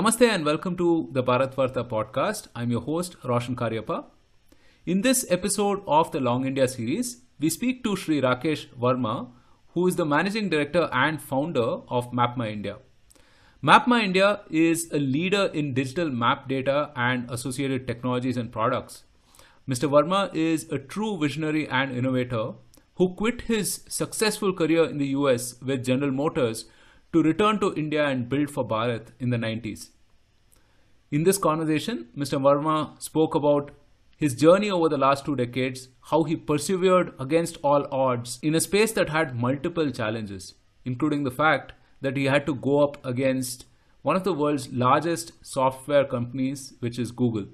Namaste and welcome to the Bharatvaarta podcast. I'm your host, Roshan Cariappa. In this episode of the Long India series, we speak to Sri Rakesh Verma, who is the managing director and founder of MapMyIndia. India is a leader in digital map data and associated technologies and products. Mr. Verma is a true visionary and innovator who quit his successful career in the US with General Motors to return to India and build for Bharat in the 90s. In this conversation, Mr. Verma spoke about his journey over the last two decades, how he persevered against all odds in a space that had multiple challenges, including the fact that he had to go up against one of the world's largest software companies, which is Google.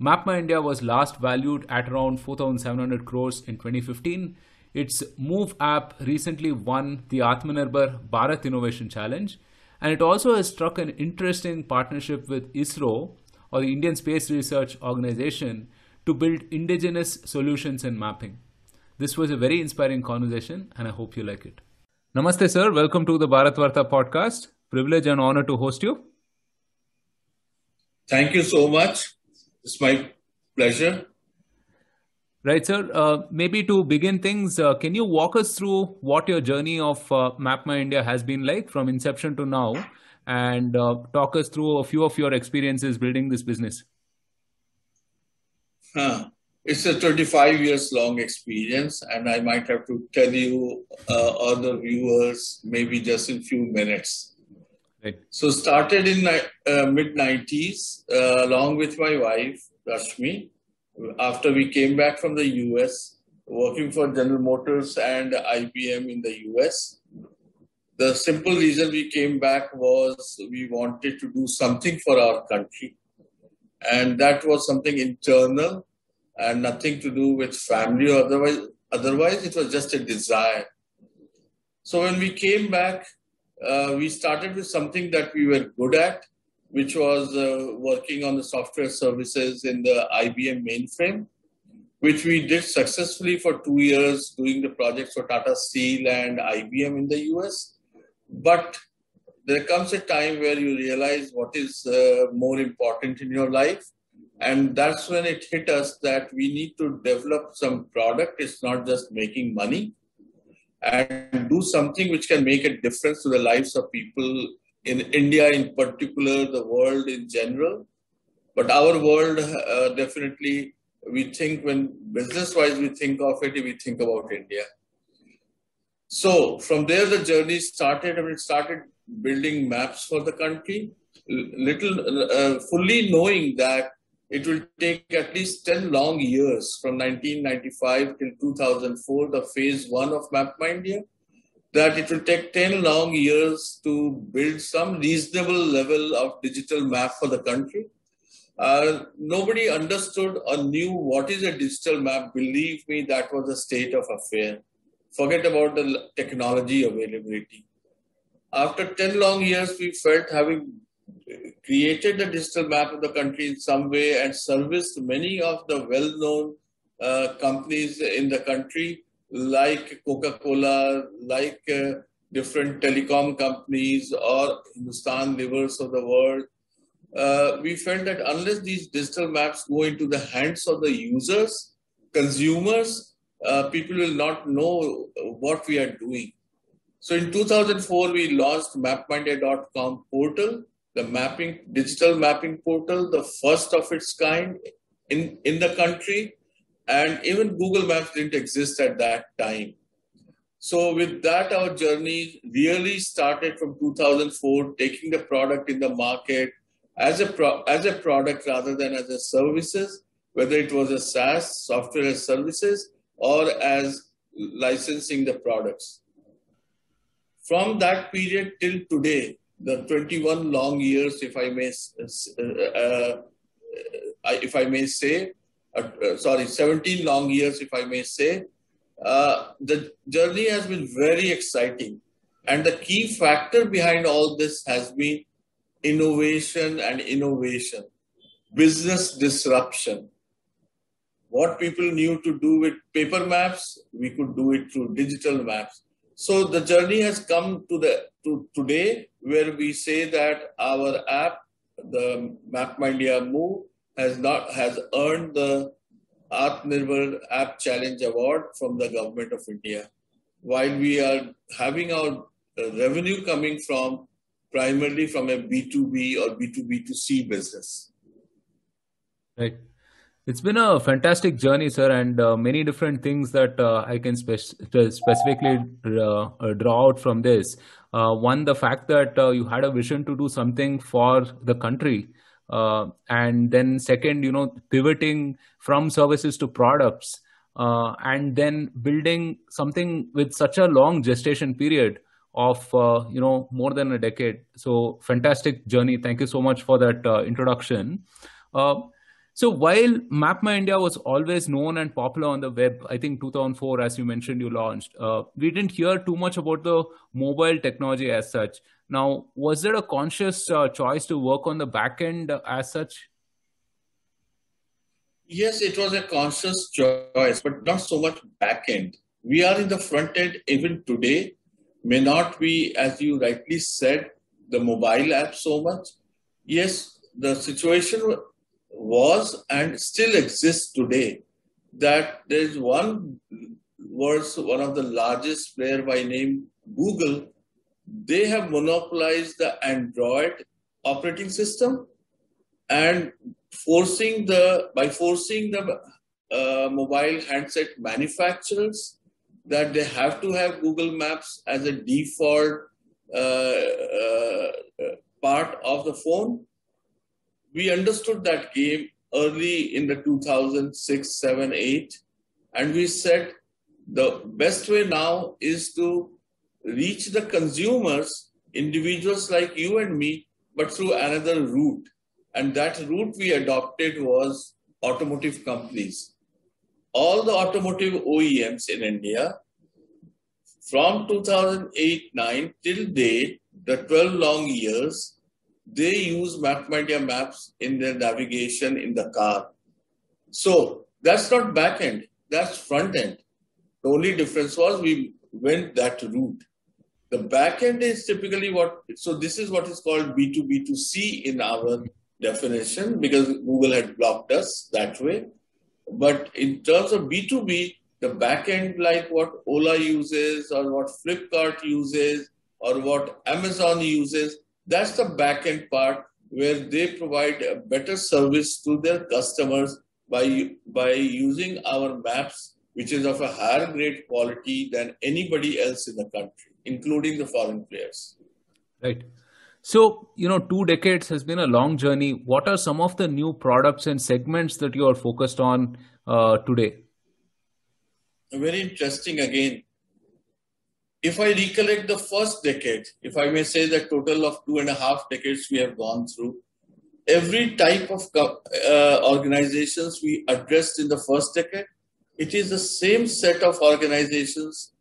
MapMyIndia was last valued at around 4,700 crores in 2015 its Move app recently won the Atmanirbhar Bharat Innovation Challenge, and it also has struck an interesting partnership with ISRO, or the Indian Space Research Organization, to build indigenous solutions in mapping. This was a very inspiring conversation, and I hope you like it. Namaste, sir. Welcome to the Bharatvaarta podcast. Privilege and honor to host you. Thank you so much. It's my pleasure. Right, sir. Uh, maybe to begin things, uh, can you walk us through what your journey of uh, MapMyIndia has been like from inception to now, and uh, talk us through a few of your experiences building this business? Huh. It's a 25 years long experience, and I might have to tell you, uh, other viewers, maybe just in few minutes. Right. So started in uh, mid 90s, along with my wife Rashmi after we came back from the US, working for General Motors and IBM in the US. The simple reason we came back was we wanted to do something for our country. And that was something internal and nothing to do with family or otherwise. Otherwise, it was just a desire. So when we came back, uh, we started with something that we were good at which was uh, working on the software services in the IBM mainframe, which we did successfully for two years doing the projects for Tata Steel and IBM in the US. But there comes a time where you realize what is uh, more important in your life. And that's when it hit us that we need to develop some product. It's not just making money and do something which can make a difference to the lives of people in India in particular, the world in general. But our world, uh, definitely, we think when business wise we think of it, we think about India. So from there, the journey started, and we started building maps for the country, little uh, fully knowing that it will take at least 10 long years from 1995 till 2004, the phase one of MapMyIndia that it will take 10 long years to build some reasonable level of digital map for the country. Uh, nobody understood or knew what is a digital map. Believe me, that was a state of affair. Forget about the technology availability. After 10 long years, we felt having created the digital map of the country in some way and serviced many of the well known uh, companies in the country like Coca-Cola, like uh, different telecom companies or Hindustan Levers of the world, uh, we felt that unless these digital maps go into the hands of the users, consumers, uh, people will not know what we are doing. So in 2004, we launched MapMyIndia.com portal, the mapping digital mapping portal, the first of its kind in, in the country. And even Google Maps didn't exist at that time. So with that, our journey really started from 2004, taking the product in the market as a pro- as a product rather than as a services, whether it was a SaaS software as services or as licensing the products. From that period till today, the 21 long years, if I may, uh, uh, if I may say, uh, uh, sorry, 17 long years, if I may say. Uh, the journey has been very exciting. And the key factor behind all this has been innovation and innovation, business disruption. What people knew to do with paper maps, we could do it through digital maps. So the journey has come to the to today where we say that our app the MapMyIndia move has not has earned the Atmanirbhar App Challenge Award from the Government of India. While we are having our revenue coming from primarily from a B2B or B2B2C business. Right. It's been a fantastic journey, sir, and uh, many different things that uh, I can spe- specifically uh, uh draw out from this. Uh, one, the fact that uh, you had a vision to do something for the country, Uh, and then second, you know, pivoting from services to products, uh, and then building something with such a long gestation period of uh, you know more than a decade. So fantastic journey. Thank you so much for that introduction. So while MapMyIndia was always known and popular on the web, I think 2004, as you mentioned, you launched. Uh, we didn't hear too much about the mobile technology as such. Now, was there a conscious uh, choice to work on the back end uh, as such? Yes, it was a conscious choice, but not so much back end. We are in the front end even today. May not be, as you rightly said, the mobile app so much. Yes, the situation was and still exists today that there is one was one of the largest player by name Google. They have monopolized the Android operating system and forcing the by forcing the uh, mobile handset manufacturers that they have to have Google Maps as a default uh, uh, part of the phone we understood that game early in the 2006, 7, 8, and we said the best way now is to reach the consumers, individuals like you and me, but through another route. And that route we adopted was automotive companies. All the automotive OEMs in India, from 2008 9 till date, the 12 long years, they use MapMyIndia maps in their navigation in the car. So that's not back end, that's front end. The only difference was we went that route. The back end is typically what, so this is what is called B2B2C in our definition because Google had blocked us that way. But in terms of B2B, the back end, like what Ola uses or what Flipkart uses or what Amazon uses, that's the back end part where they provide a better service to their customers by, by using our maps, which is of a higher grade quality than anybody else in the country, including the foreign players. Right. So, you know, two decades has been a long journey. What are some of the new products and segments that you are focused on uh, today? Very interesting again if I recollect the first decade, if I may say the total of two and a half decades we have gone through, every type of uh, organizations we addressed in the first decade, it is the same set of organizations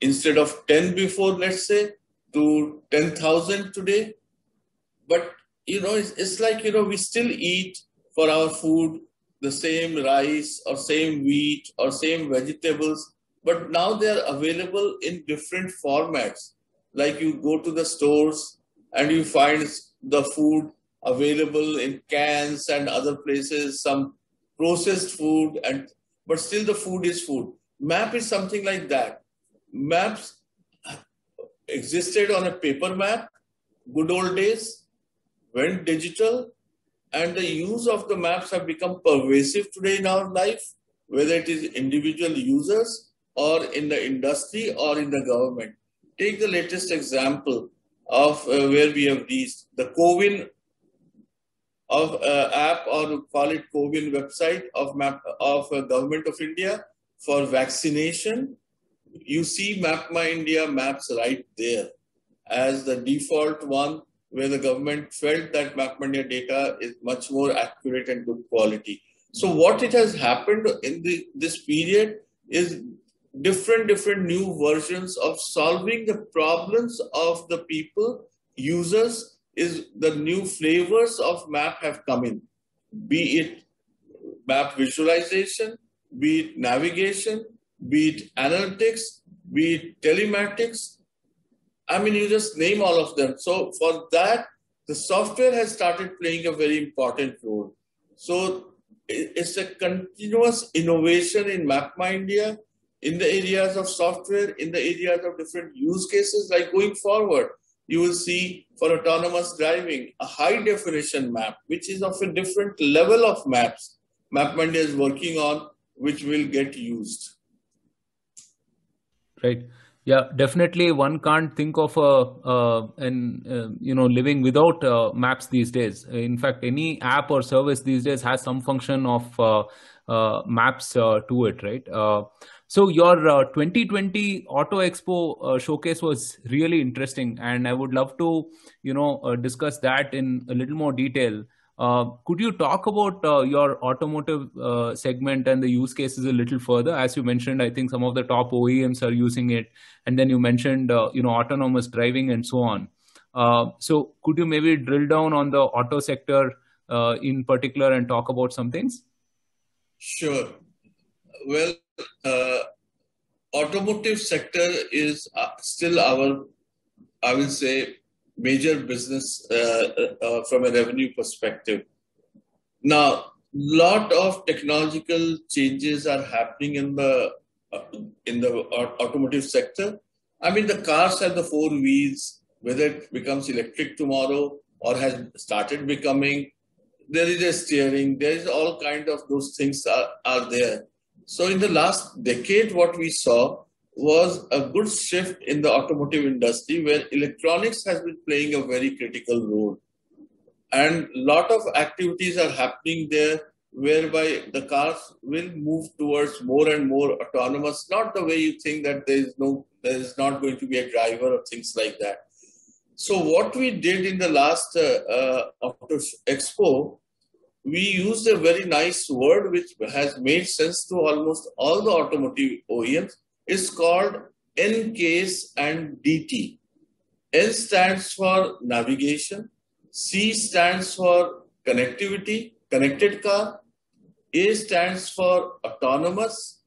instead of 10 before, let's say, to 10,000 today. But, you know, it's, it's like, you know, we still eat for our food the same rice or same wheat or same vegetables but now they're available in different formats. Like you go to the stores and you find the food available in cans and other places, some processed food, and but still the food is food. Map is something like that. Maps existed on a paper map, good old days, went digital, and the use of the maps have become pervasive today in our life, whether it is individual users or in the industry or in the government. Take the latest example of uh, where we have reached the CoWIN of uh, app or call it CoWIN website of map of uh, government of India for vaccination. You see MapMyIndia maps right there as the default one where the government felt that MapMyIndia data is much more accurate and good quality. So what it has happened in the, this period is different different new versions of solving the problems of the people users is the new flavors of map have come in. Be it map visualization be it navigation be it analytics be it telematics. I mean you just name all of them. So for that the software has started playing a very important role. So it's a continuous innovation in MapMyIndia in the areas of software, in the areas of different use cases. Like going forward, you will see for autonomous driving a high definition map, which is of a different level of maps MapMyIndia is working on, which will get used. Right. Yeah, definitely. One can't think of a uh, an you know living without uh, maps these days. In fact, any app or service these days has some function of uh, uh, maps uh, to it, right? So your 2020 Auto Expo showcase was really interesting, and I would love to you know discuss that in a little more detail. Uh, could you talk about uh, your automotive uh, segment and the use cases a little further? As you mentioned, I think some of the top OEMs are using it, and then you mentioned you know autonomous driving and so on. so could you maybe drill down on the auto sector in particular and talk about some things? Sure. Well, automotive sector is still our, I will say, major business uh, uh, uh, from a revenue perspective. Now, lot of technological changes are happening in the uh, in the automotive sector. I mean, the cars have the four wheels. Whether it becomes electric tomorrow or has started becoming, there is a steering. There is all kind of those things are, are there. So in the last decade, what we saw was a good shift in the automotive industry where electronics has been playing a very critical role. And a lot of activities are happening there whereby the cars will move towards more and more autonomous, not the way you think that there is no there is not going to be a driver or things like that. So what we did in the last uh, uh, Auto Expo, we used a very nice word which has made sense to almost all the automotive OEMs, It's called N-CASE and DT. N stands for navigation, C stands for connectivity, connected car, A stands for autonomous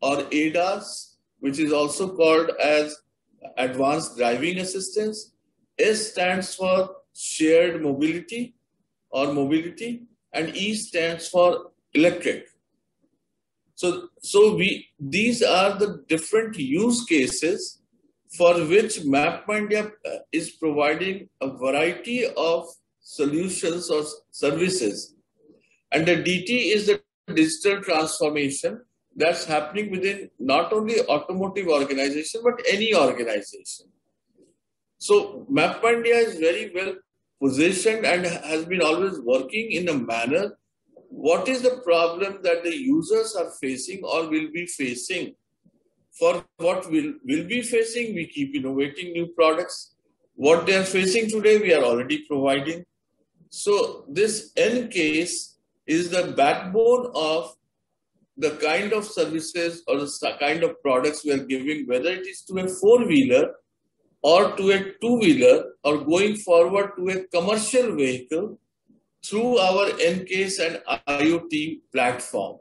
or ADAS, which is also called as advanced driving assistance. S stands for shared mobility or mobility, and E stands for electric. So, so we these are the different use cases for which MapMyIndia uh, is providing a variety of solutions or services. And the DT is the digital transformation that's happening within not only automotive organization, but any organization. So MapMyIndia is very well positioned and has been always working in a manner what is the problem that the users are facing or will be facing? For what will will be facing, we keep innovating new products. What they are facing today, we are already providing. So this N-CASE is the backbone of the kind of services or the kind of products we are giving, whether it is to a four-wheeler or to a two-wheeler or going forward to a commercial vehicle through our N-CASE and IoT platform.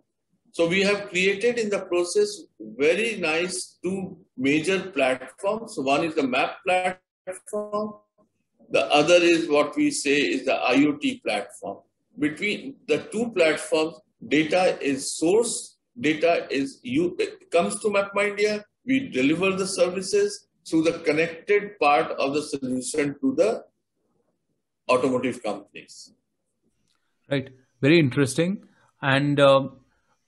So we have created in the process very nice two major platforms. One is the map platform. The other is what we say is the IoT platform. Between the two platforms, data is source, data is you comes to MapMyIndia. We deliver the services through the connected part of the solution to the automotive companies. Right. Very interesting. And uh,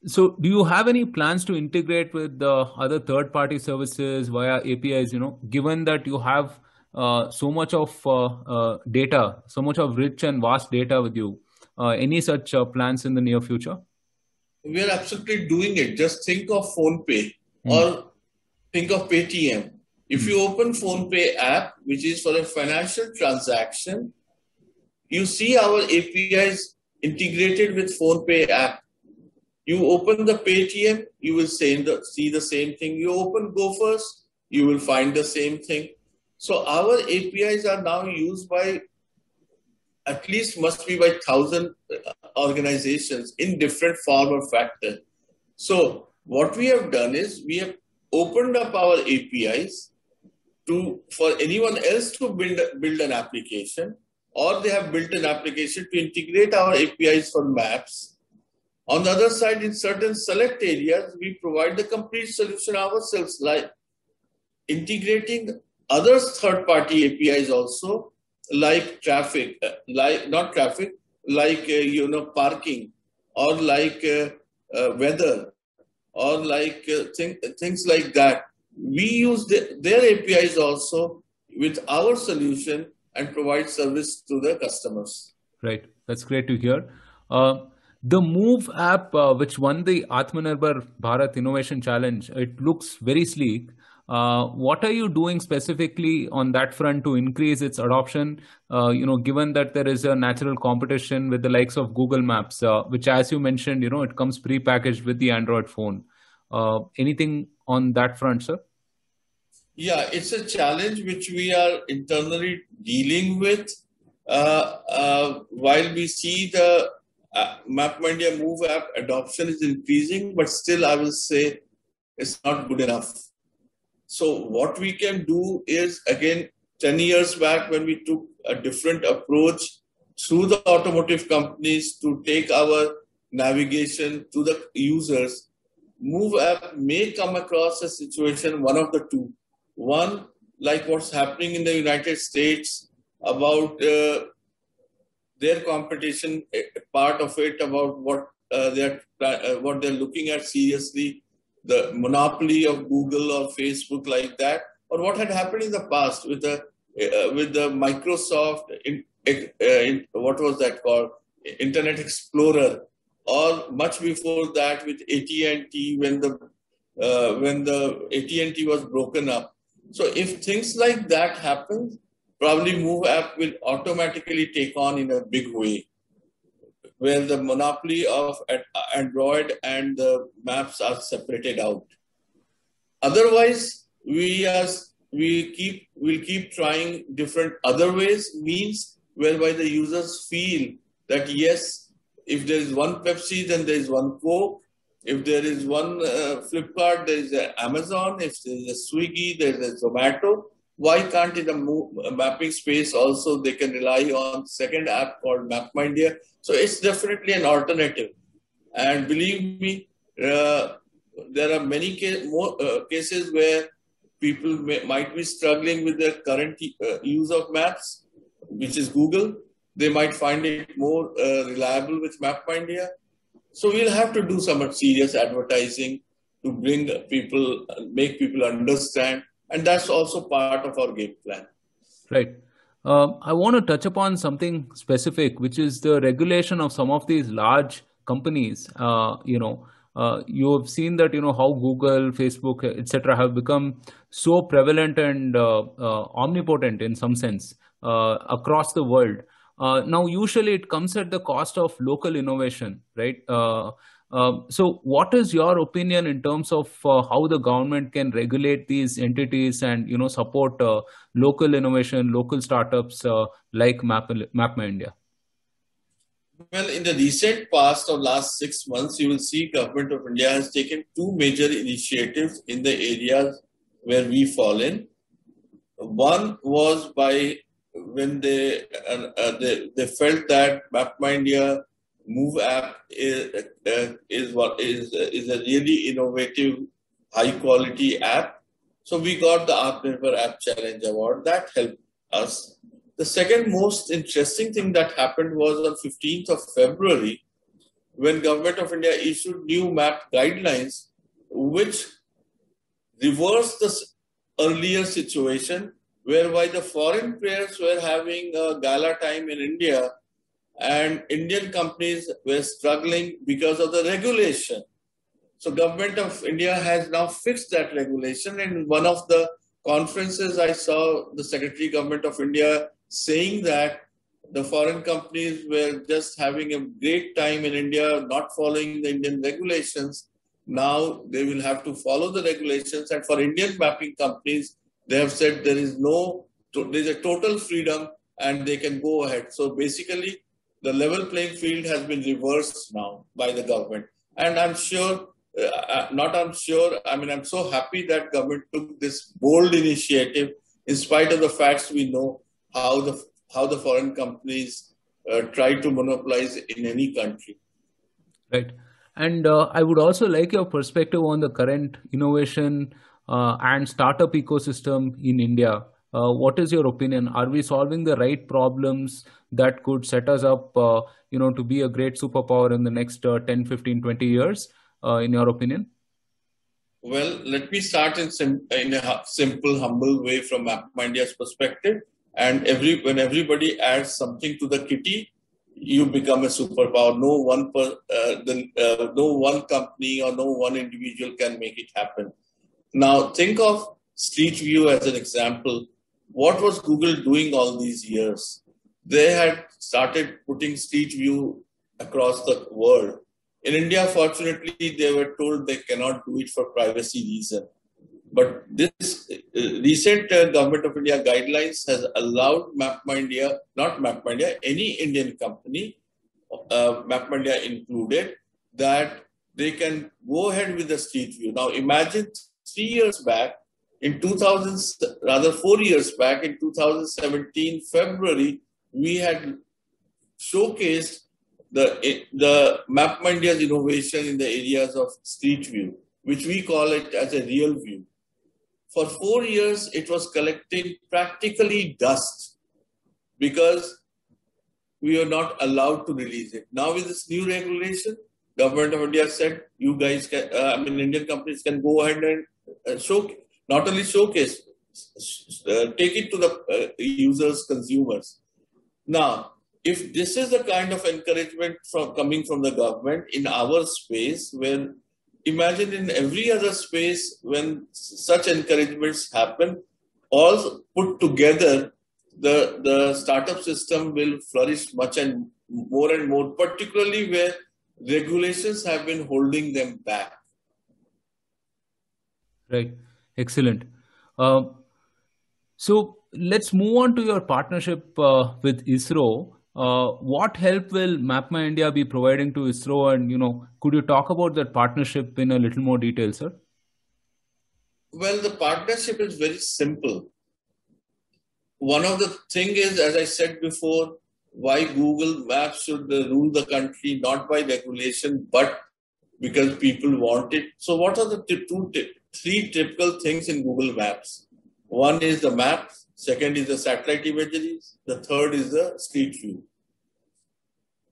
so, do you have any plans to integrate with the other third-party services via APIs? You know, given that you have uh, so much of uh, uh data, so much of rich and vast data with you, uh, any such uh, plans in the near future? We are absolutely doing it. Just think of PhonePe mm. or think of Paytm. If you open PhonePe app, which is for a financial transaction, you see our APIs integrated with PhonePe app. You open the Paytm, you will the, see the same thing. You open GoFirst, you will find the same thing. So our APIs are now used by at least must be by thousand uh, organizations in different form or factor. So what we have done is we have opened up our APIs to for anyone else to build build an application or they have built an application to integrate our APIs for maps. On the other side, in certain select areas, we provide the complete solution ourselves, like integrating other third-party APIs also, like traffic, like not traffic, like uh, you know parking, or like uh, uh, weather, or like uh, things like that. We use the, their APIs also with our solution and provide service to the customers. Right, that's great to hear. Uh, the Move app, uh, which won the Atmanirbhar Bharat Innovation Challenge, it looks very sleek. Uh, what are you doing specifically on that front to increase its adoption? Uh, you know, given that there is a natural competition with the likes of Google Maps, uh, which, as you mentioned, you know, it comes pre-packaged with the Android phone. Uh, anything on that front, sir? Yeah, it's a challenge which we are internally dealing with. Uh, uh, while we see the MapMyIndia Move app adoption is increasing, but still, I will say it's not good enough so what we can do is again, 10 years back when we took a different approach through the automotive companies to take our navigation to the users, Move app may come across a situation, one of the two. One, like what's happening in the United States about uh, their competition, part of it about what uh, they're uh, what they're looking at seriously the monopoly of Google or Facebook like that, or what had happened in the past with the uh, with the Microsoft in, uh, in, what was that called Internet Explorer, or much before that with AT&T when the uh, when the AT&T was broken up. So if things like that happen, probably Move app will automatically take on in a big way where the monopoly of Android and the maps are separated out. Otherwise, we as we keep will keep trying different other ways, means whereby the users feel that yes, if there is one Pepsi, then there is one Coke. If there is one uh, Flipkart, there is Amazon. If there is a Swiggy, there is a Zomato why can't in a mapping space also they can rely on second app called MapMyIndia? So it's definitely an alternative. And believe me, uh, there are many more, uh, cases where people may, might be struggling with their current uh, use of maps, which is Google. They might find it more uh, reliable with MapMyIndia. So we'll have to do some serious advertising to bring people, make people understand and that's also part of our game plan. Right. Uh, I want to touch upon something specific, which is the regulation of some of these large companies. Uh, you know, uh, you have seen that you know how Google, Facebook, etc., have become so prevalent and uh, uh, omnipotent in some sense uh, across the world. Now, usually it comes at the cost of local innovation, right? Um, so, what is your opinion in terms of uh, how the government can regulate these entities and you know support uh, local innovation, local startups uh, like Map MapMyIndia? Well, in the recent past of last six months, you will see government of India has taken two major initiatives in the areas where we fall in. One was by when they uh, uh, they, they felt that MapMyIndia Move app is, uh, is what is is a really innovative, high quality app. So we got the Atmanirbhar App Challenge Award. That helped us. The second most interesting thing that happened was on 15th of February, when Government of India issued new map guidelines, which reversed the earlier situation whereby the foreign players were having a gala time in India and Indian companies were struggling because of the regulation. So government of India has now fixed that regulation. And one of the conferences I saw the Secretary Government of India saying that the foreign companies were just having a great time in India, not following the Indian regulations. Now they will have to follow the regulations. And for Indian mapping companies, they have said there is no, there's a total freedom and they can go ahead. So basically, the level playing field has been reversed now by the government. And I'm sure, uh, uh, not I'm sure, I mean, I'm so happy that government took this bold initiative in spite of the facts we know how the how the foreign companies uh, try to monopolize in any country. Right. And uh, I would also like your perspective on the current innovation and startup ecosystem in India. Uh, what is your opinion? Are we solving the right problems that could set us up, uh, you know, to be a great superpower in the next uh, 10, 15, 20 years, in your opinion? Well, let me start in, sim- in a simple, humble way from MapMyIndia's perspective. And every when everybody adds something to the kitty, you become a superpower. No one per, uh, the, uh, no one company or no one individual can make it happen. Now think of Street View as an example. What was Google doing all these years? They had started putting Street View across the world in India, fortunately, they were told they cannot do it for privacy reason. But this uh, recent uh, government of India guidelines has allowed MapMyIndia, not MapMyIndia, any Indian company, uh, MapMyIndia included, that they can go ahead with the street view. Now imagine three years back, in 2000, rather four years back, in 2017 February, we had showcased the, the MapMyIndia's innovation in the areas of street view, which we call it as a real view. For four years, it was collecting practically dust because we were not allowed to release it. Now with this new regulation, government of India said, you guys can, uh, I mean, Indian companies can go ahead and show, not only showcase, uh, take it to the uh, users, consumers. Now, if this is the kind of encouragement from coming from the government in our space, when imagine in every other space when such encouragements happen, all put together, the, the startup system will flourish much and more and more, particularly where regulations have been holding them back. Right. Excellent. Uh, so let's move on to your partnership uh, with ISRO. Uh, what help will MapMyIndia be providing to ISRO? And you know, could you talk about that partnership in a little more detail, sir? Well, the partnership is very simple. One of the thing is, as I said before, why Google Maps should rule the country not by regulation but because people want it. So, what are the two, three typical things in Google Maps? One is the maps, second is the satellite imageries, the third is the street view.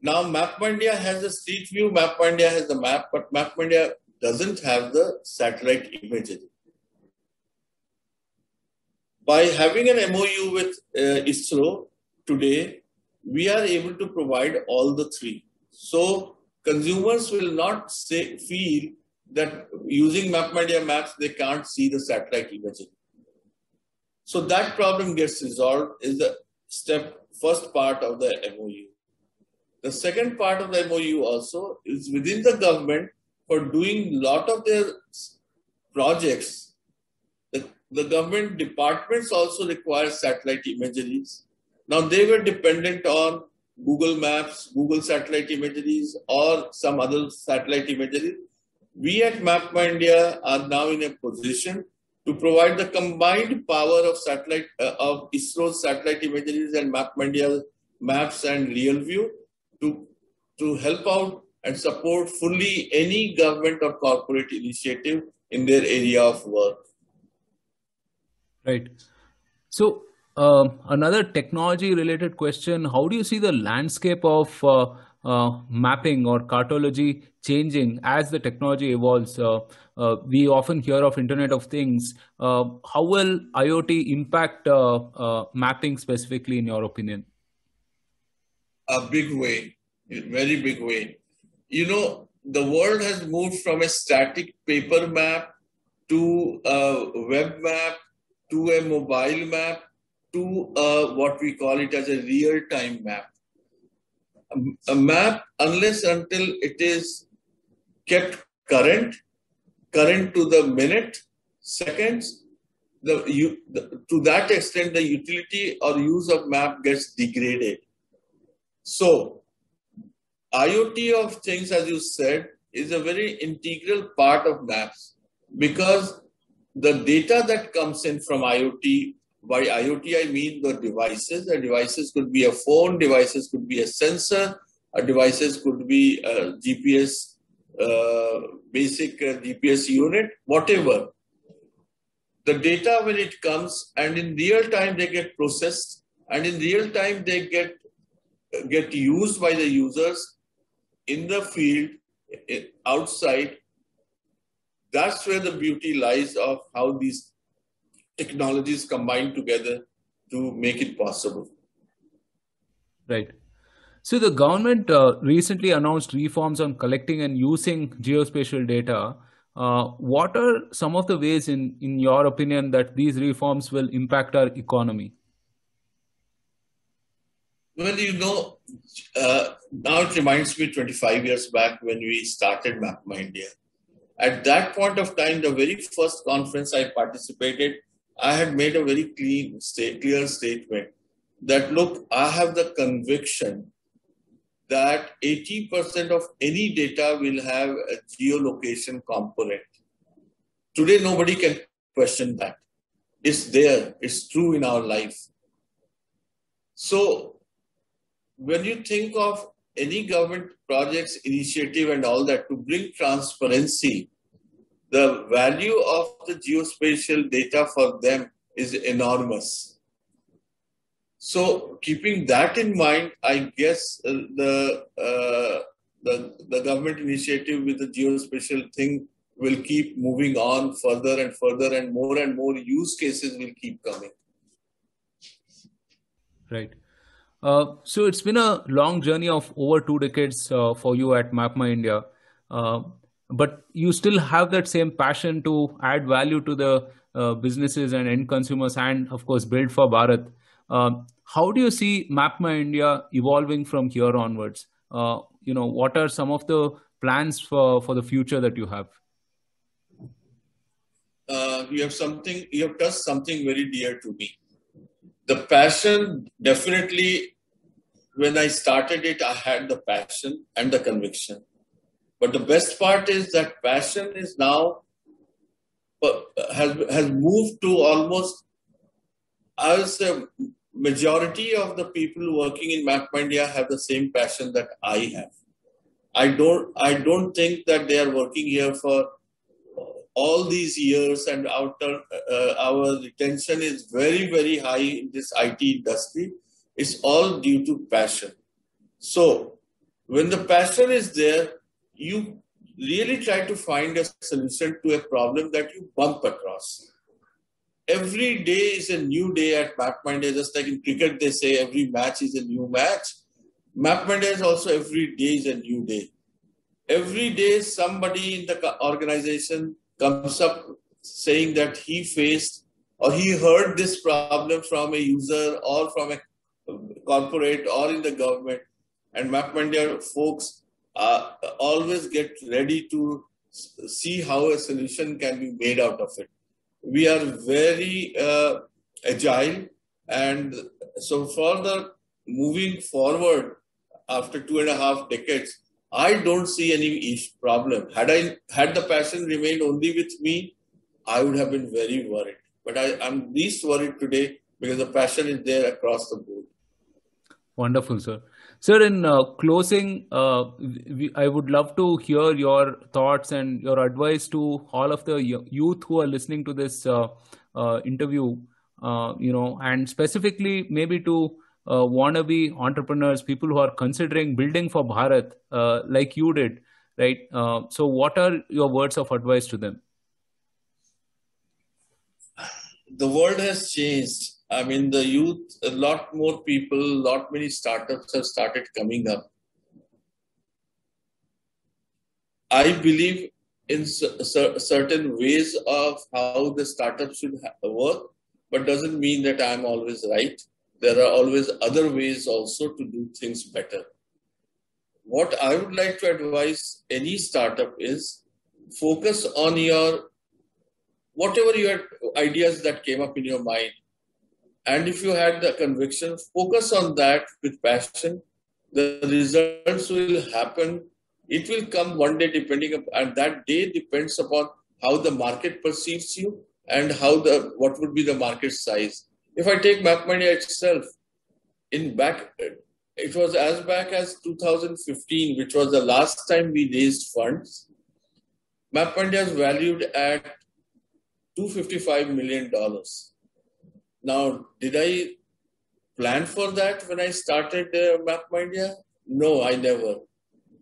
Now, MapMyIndia has the street view, MapMyIndia has the map, but MapMyIndia doesn't have the satellite imagery. By having an MOU with uh, ISRO today, we are able to provide all the three. So consumers will not say, feel that using MapMyIndia maps, they can't see the satellite imagery. So that problem gets resolved is the step first part of the MOU. The second part of the MOU also is within the government for doing a lot of their projects. The, the government departments also require satellite imageries. Now they were dependent on Google Maps, Google satellite imageries, or some other satellite imagery. We at MapMyIndia are now in a position to provide the combined power of satellite uh, of ISRO's satellite imageries and MapMyIndia maps and real view to to help out and support fully any government or corporate initiative in their area of work. Right. So uh, another technology related question: How do you see the landscape of uh, uh, mapping or cartology changing as the technology evolves. Uh, uh, we often hear of Internet of Things. Uh, how will IoT impact mapping specifically, in your opinion? A big way, a very big way. You know, the world has moved from a static paper map to a web map to a mobile map to a, what we call it as a real time map a map unless until it is kept current, current to the minute, seconds, the, you, the, to that extent the utility or use of map gets degraded. So IoT of things, as you said, is a very integral part of maps because the data that comes in from IoT by IoT, I mean the devices. The devices could be a phone, devices could be a sensor, a devices could be a GPS, uh, basic uh, GPS unit, whatever. The data when it comes and in real time they get processed and in real time they get get used by the users in the field outside that's where the beauty lies of how these technologies combined together to make it possible. Right. So the government uh, recently announced reforms on collecting and using geospatial data. Uh, what are some of the ways, in, in your opinion, that these reforms will impact our economy? Well, you know, uh, now it reminds me 25 years back when we started MapMyIndia. At that point of time, the very first conference I participated, I had made a very clean, state, clear statement that look, I have the conviction that 80% of any data will have a geolocation component. Today, nobody can question that. It's there, it's true in our life. So, when you think of any government projects, initiative, and all that to bring transparency, the value of the geospatial data for them is enormous. So, keeping that in mind, I guess uh, the, uh, the the government initiative with the geospatial thing will keep moving on further and further, and more and more use cases will keep coming. Right. Uh, so it's been a long journey of over two decades uh, for you at MapMyIndia, uh, but you still have that same passion to add value to the uh, businesses and end consumers, and of course, build for Bharat. Um, how do you see MapMyIndia evolving from here onwards? Uh, you know, what are some of the plans for for the future that you have? you have something. You have touched something very dear to me the passion definitely when i started it i had the passion and the conviction but the best part is that passion is now uh, has has moved to almost i would say majority of the people working in MapMyIndia have the same passion that i have i don't i don't think that they are working here for all these years and our, uh, our retention is very, very high in this IT industry. It's all due to passion. So when the passion is there, you really try to find a solution to a problem that you bump across. Every day is a new day at MapMyIndia, just like in cricket they say every match is a new match. MapMyIndia is also every day is a new day. Every day somebody in the organization comes up saying that he faced or he heard this problem from a user or from a corporate or in the government. And MapMyIndia folks uh, always get ready to see how a solution can be made out of it. We are very uh, agile, and so further moving forward after two and a half decades, I don't see any problem. Had I had the passion remained only with me, I would have been very worried. But I, am least worried today because the passion is there across the board. Wonderful, sir. Sir, in uh, closing, uh, we, I would love to hear your thoughts and your advice to all of the youth who are listening to this uh, uh interview. Uh, you know, and specifically maybe to uh, wannabe entrepreneurs, people who are considering building for Bharat, like you did, right? So, what are your words of advice to them? The world has changed. I mean, the youth, a lot more people, a lot many startups have started coming up. I believe in certain ways of how the startup should work, but doesn't mean that I'm always right there are always other ways also to do things better. What I would like to advise any startup is focus on your whatever your ideas that came up in your mind. And if you had the conviction, focus on that with passion. The results will happen. It will come one day depending upon, and that day depends upon how the market perceives you and how the what would be the market size If I take MapMyIndia itself, in back, it was as back as 2015, which was the last time we raised funds. MapMyIndia is valued at 255 million dollars. Now, did I plan for that when I started uh, MapMyIndia? No, I never.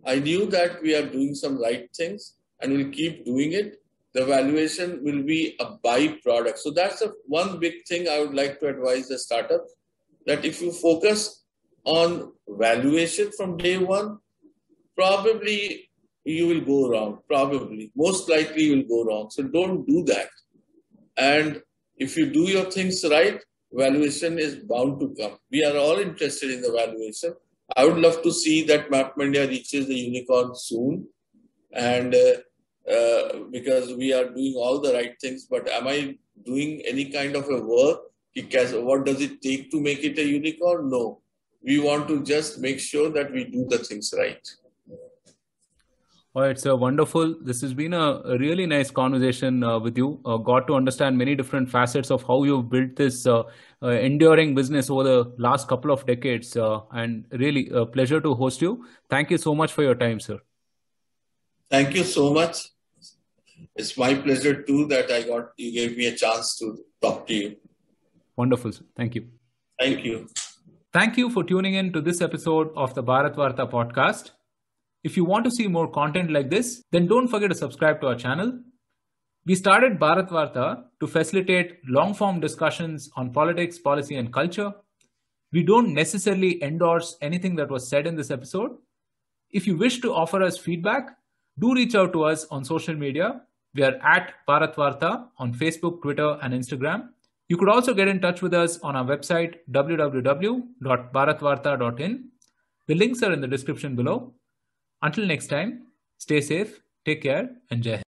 I knew that we are doing some right things and we'll keep doing it. The valuation will be a byproduct. So that's the one big thing I would like to advise the startup that if you focus on valuation from day one, probably you will go wrong. Probably, most likely, you will go wrong. So don't do that. And if you do your things right, valuation is bound to come. We are all interested in the valuation. I would love to see that MapMyIndia reaches the unicorn soon, and uh, uh, because we are doing all the right things. But am I doing any kind of a work? Because what does it take to make it a unicorn? No. We want to just make sure that we do the things right. Oh, it's a wonderful. This has been a, a really nice conversation uh, with you. Uh, got to understand many different facets of how you've built this uh, uh enduring business over the last couple of decades, uh, and really a pleasure to host you. Thank you so much for your time, sir. Thank you so much. It's my pleasure too that I got you gave me a chance to talk to you. Wonderful. Sir. Thank you. Thank you. Thank you for tuning in to this episode of the Bharatvaarta podcast. If you want to see more content like this, then don't forget to subscribe to our channel. We started Bharatvaarta to facilitate long form discussions on politics, policy, and culture. We don't necessarily endorse anything that was said in this episode. If you wish to offer us feedback, do reach out to us on social media. We are at Bharatvaarta on Facebook, Twitter, and Instagram. You could also get in touch with us on our website www.bharatvaarta.in. The links are in the description below. Until next time, stay safe, take care, and Jai